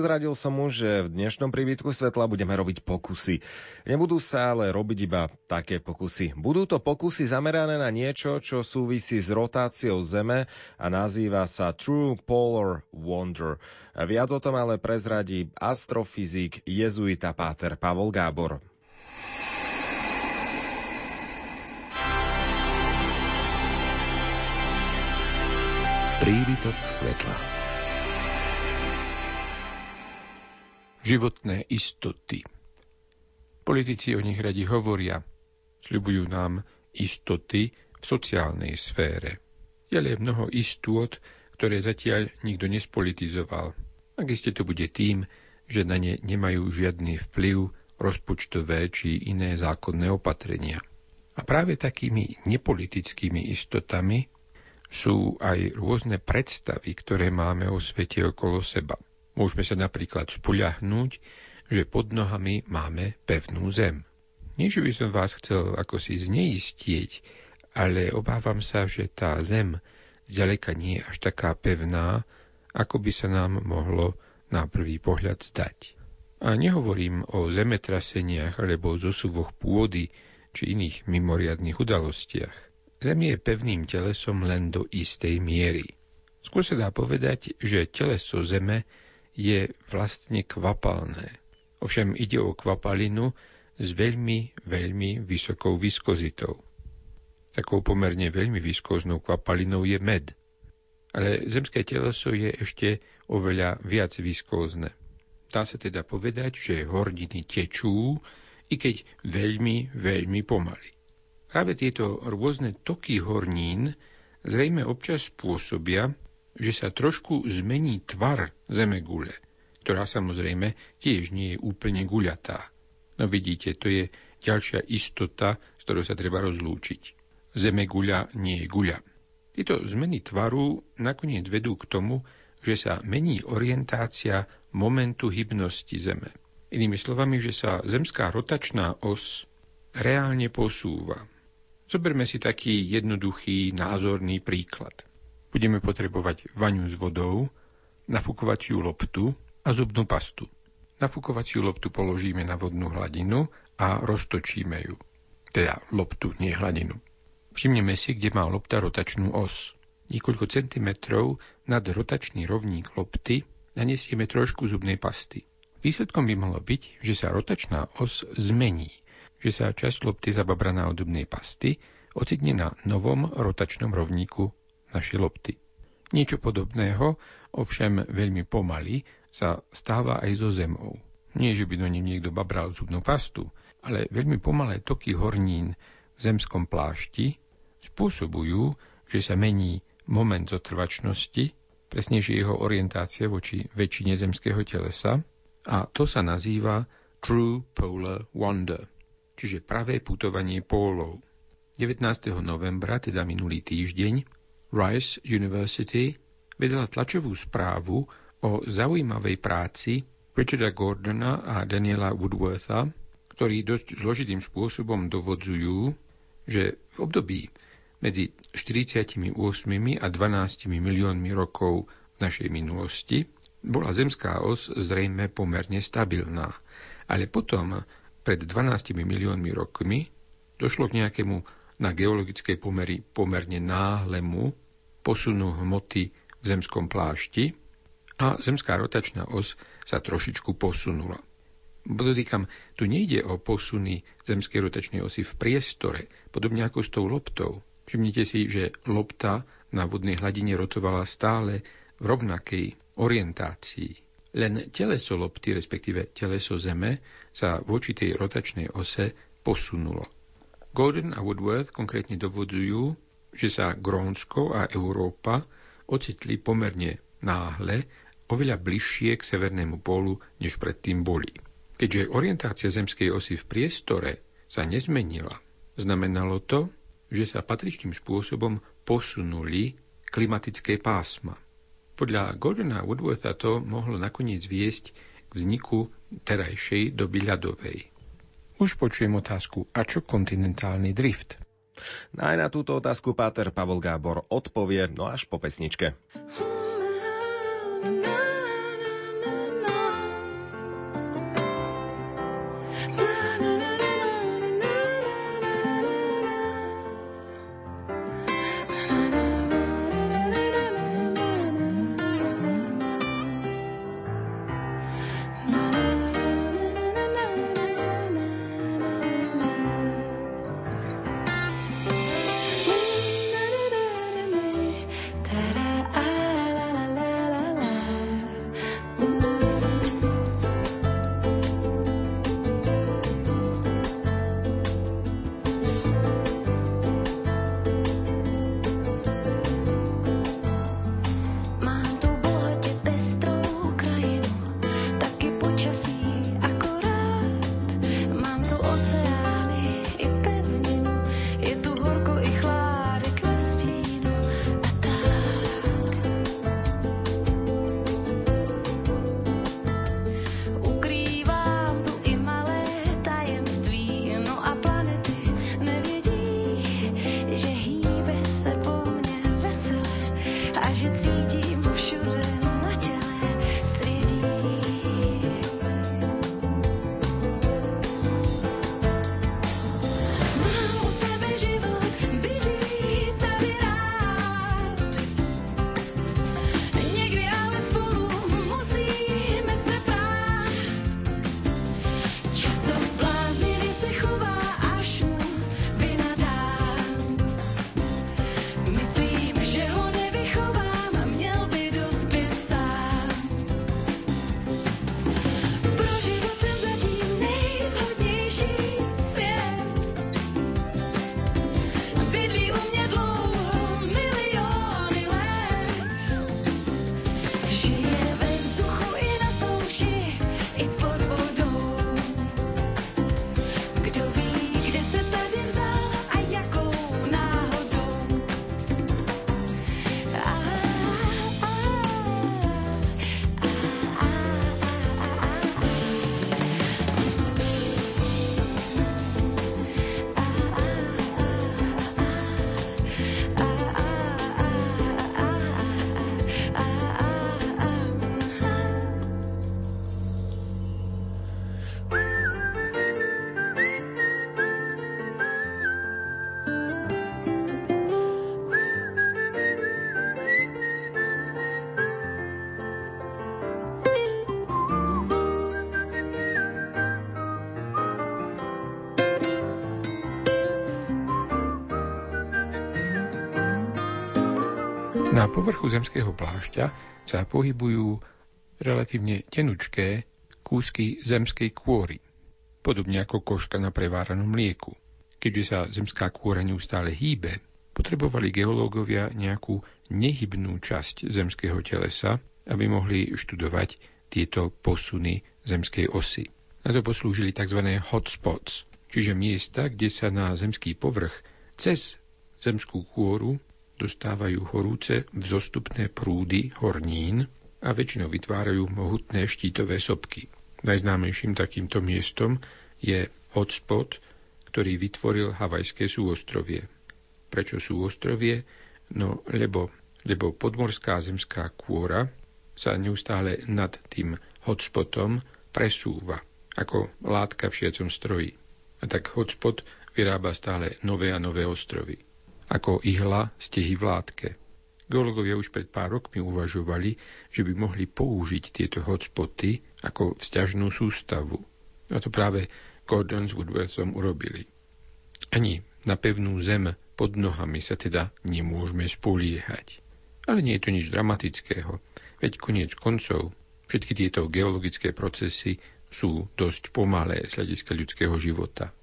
Prezradil som mu, že v dnešnom privítku svetla budeme robiť pokusy. Nebudú sa ale robiť iba také pokusy. Budú to pokusy zamerané na niečo, čo súvisí s rotáciou Zeme a nazýva sa True Polar Wonder. Viac o tom ale prezradí astrofyzik jezuita Páter Pavol Gábor. Prívitok svetla Životné istoty Politici o nich radi hovoria, sľubujú nám istoty v sociálnej sfére. Je ale mnoho istôt, ktoré zatiaľ nikto nespolitizoval. Ak iste to bude tým, že na ne nemajú žiadny vplyv rozpočtové či iné zákonné opatrenia. A práve takými nepolitickými istotami sú aj rôzne predstavy, ktoré máme o svete okolo seba. Môžeme sa napríklad spuľahnúť, že pod nohami máme pevnú zem. Nie, že by som vás chcel ako si zneistieť, ale obávam sa, že tá zem zďaleka nie je až taká pevná, ako by sa nám mohlo na prvý pohľad zdať. A nehovorím o zemetraseniach alebo zosuvoch pôdy či iných mimoriadných udalostiach. Zem je pevným telesom len do istej miery. Skôr sa dá povedať, že teleso Zeme je vlastne kvapalné. Ovšem ide o kvapalinu s veľmi, veľmi vysokou viskozitou. Takou pomerne veľmi viskóznou kvapalinou je med. Ale zemské teleso je ešte oveľa viac viskózne. Dá sa teda povedať, že horniny tečú, i keď veľmi, veľmi pomaly. Práve tieto rôzne toky hornín zrejme občas spôsobia, že sa trošku zmení tvar zemegule, ktorá samozrejme tiež nie je úplne guľatá. No vidíte, to je ďalšia istota, s ktorou sa treba rozlúčiť. Zemeguľa nie je guľa. Tieto zmeny tvaru nakoniec vedú k tomu, že sa mení orientácia momentu hybnosti Zeme. Inými slovami, že sa zemská rotačná os reálne posúva. Zoberme si taký jednoduchý názorný príklad. Budeme potrebovať vaňu s vodou, nafúkovaciu loptu a zubnú pastu. Nafúkovaciu loptu položíme na vodnú hladinu a roztočíme ju. Teda loptu, nie hladinu. Všimneme si, kde má lopta rotačnú os. Niekoľko centimetrov nad rotačný rovník lopty naniesieme trošku zubnej pasty. Výsledkom by malo byť, že sa rotačná os zmení že sa časť lopty zababraná od dubnej pasty ocitne na novom rotačnom rovníku našej lopty. Niečo podobného, ovšem veľmi pomaly, sa stáva aj so zemou. Nie, že by do ním niekto babral zubnú pastu, ale veľmi pomalé toky hornín v zemskom plášti spôsobujú, že sa mení moment zotrvačnosti, presnejšie jeho orientácia voči väčšine zemského telesa, a to sa nazýva True Polar Wonder čiže pravé putovanie pólov. 19. novembra, teda minulý týždeň, Rice University vedela tlačovú správu o zaujímavej práci Richarda Gordona a Daniela Woodwortha, ktorí dosť zložitým spôsobom dovodzujú, že v období medzi 48 a 12 miliónmi rokov našej minulosti bola zemská os zrejme pomerne stabilná, ale potom pred 12 miliónmi rokmi došlo k nejakému na geologickej pomery pomerne náhlemu posunu hmoty v zemskom plášti a zemská rotačná os sa trošičku posunula. Podotýkam, tu nejde o posuny zemskej rotačnej osy v priestore, podobne ako s tou loptou. Všimnite si, že lopta na vodnej hladine rotovala stále v rovnakej orientácii. Len teleso lopty, respektíve teleso Zeme, sa voči tej rotačnej ose posunulo. Gordon a Woodworth konkrétne dovodzujú, že sa Grónsko a Európa ocitli pomerne náhle oveľa bližšie k severnému pólu, než predtým boli. Keďže orientácia zemskej osy v priestore sa nezmenila, znamenalo to, že sa patričným spôsobom posunuli klimatické pásma – podľa Gordona Woodwortha to mohlo nakoniec viesť k vzniku terajšej doby ľadovej. Už počujem otázku, a čo kontinentálny drift? No aj na túto otázku Páter Pavol Gábor odpovie, no až po pesničke. Na, 还是自己 Na povrchu zemského plášťa sa pohybujú relatívne tenučké kúsky zemskej kôry, podobne ako koška na preváranom mlieku. Keďže sa zemská kôra neustále hýbe, potrebovali geológovia nejakú nehybnú časť zemského telesa, aby mohli študovať tieto posuny zemskej osy. Na to poslúžili tzv. hotspots, čiže miesta, kde sa na zemský povrch cez zemskú kôru dostávajú horúce vzostupné prúdy hornín a väčšinou vytvárajú mohutné štítové sopky. Najznámejším takýmto miestom je hotspot, ktorý vytvoril Havajské súostrovie. Prečo súostrovie? No, lebo, lebo podmorská zemská kôra sa neustále nad tým hotspotom presúva, ako látka v šiacom stroji. A tak hotspot vyrába stále nové a nové ostrovy ako ihla stehy v látke. Geológovia už pred pár rokmi uvažovali, že by mohli použiť tieto hotspoty ako vzťažnú sústavu. A to práve Gordon s Woodworthom urobili. Ani na pevnú zem pod nohami sa teda nemôžeme spoliehať. Ale nie je to nič dramatického, veď koniec koncov všetky tieto geologické procesy sú dosť pomalé z hľadiska ľudského života.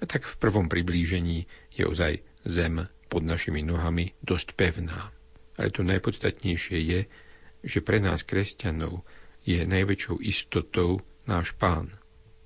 A tak v prvom priblížení je ozaj zem pod našimi nohami dosť pevná. Ale to najpodstatnejšie je, že pre nás kresťanov je najväčšou istotou náš pán.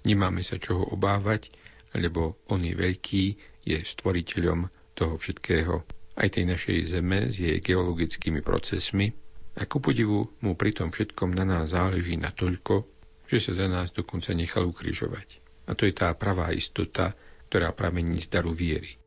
Nemáme sa čoho obávať, lebo on je veľký, je stvoriteľom toho všetkého, aj tej našej zeme s jej geologickými procesmi a ku podivu mu pri tom všetkom na nás záleží na toľko, že sa za nás dokonca nechal ukrižovať. A to je tá pravá istota, ktorá pramení z daru viery.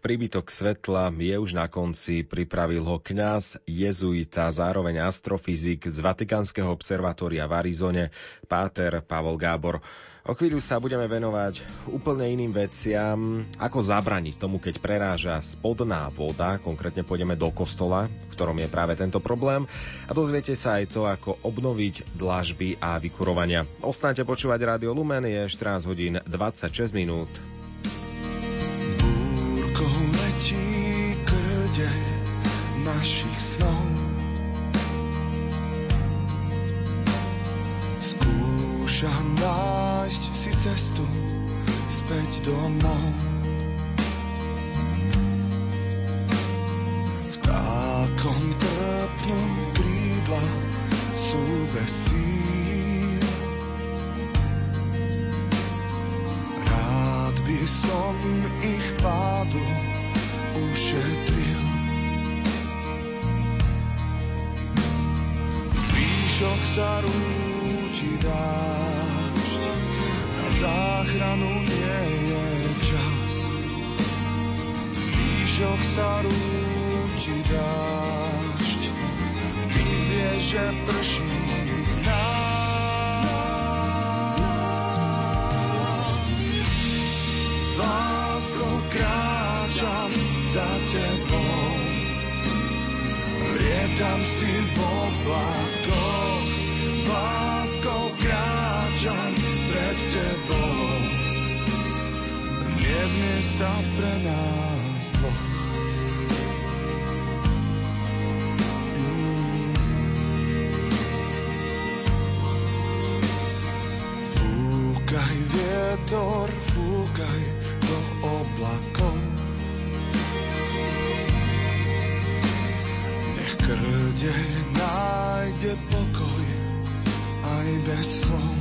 Príbytok svetla je už na konci, pripravil ho kňaz, jezuita, zároveň astrofyzik z Vatikánskeho observatória v Arizone, páter Pavol Gábor. O chvíľu sa budeme venovať úplne iným veciam, ako zabraniť tomu, keď preráža spodná voda, konkrétne pôjdeme do kostola, v ktorom je práve tento problém a dozviete sa aj to, ako obnoviť dlažby a vykurovania. Ostaňte počúvať Rádio Lumen, je 14 hodín 26 minút. Našich snov. Skúšam nájsť si cestu späť domov. Vtákom trpnú krídla sú bez síl. Ušetril. Zvyšok sa rúti dážď, na záchranu nie je čas. Zvyšok sa rúti dážď, ty vieš, že prší za tebou, lietam si v oblakoch s láskou kráčam pred tebou. Nie miesta pre nás dvoch. Fúkaj vietor, fúkaj do oblakov. Krdeľ nájde pokoj aj bez slov.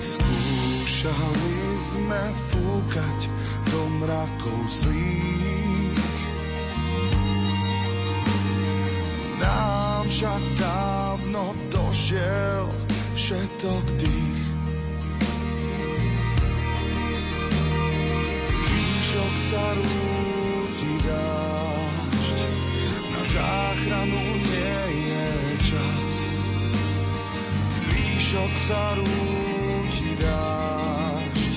Skúšali sme fúkať do mrakov zlých. Nám však dávno došiel všetok dých. Zvýšok sa rúti sa rúti dážď,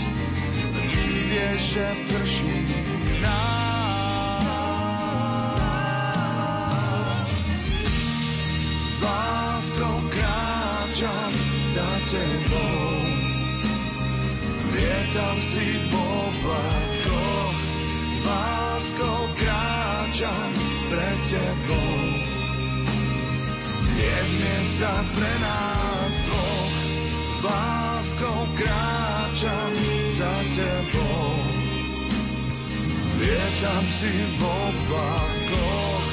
ty vieš, že prší z nás. S láskou kráčam za tebou, lietam si v oblakoch, s láskou kráčam pre tebou. Je miesta pre Lietam si v oblakoch,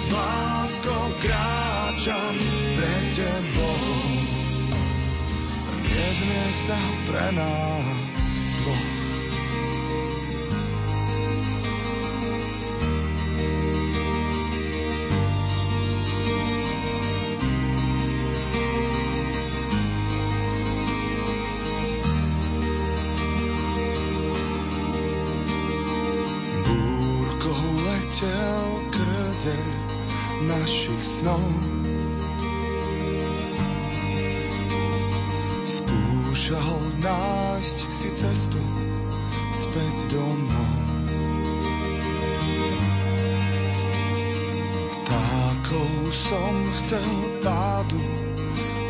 s láskou kráčam pre tebou. Je miesta pre nás krdeň našich snov. Skúšal nájsť si cestu späť domov. Vtákov som chcel pádu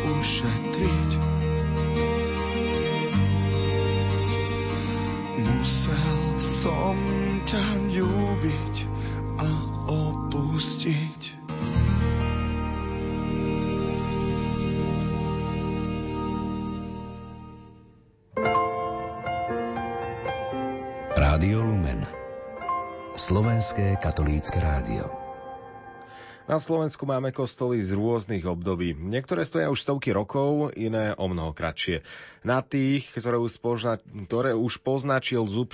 ušetriť. Musel som ťa ľúbiť Slovenské katolícke rádio. Na Slovensku máme kostoly z rôznych období. Niektoré stoja už stovky rokov, iné o mnoho kratšie. Na tých, ktoré už, pozna, ktoré už poznačil zub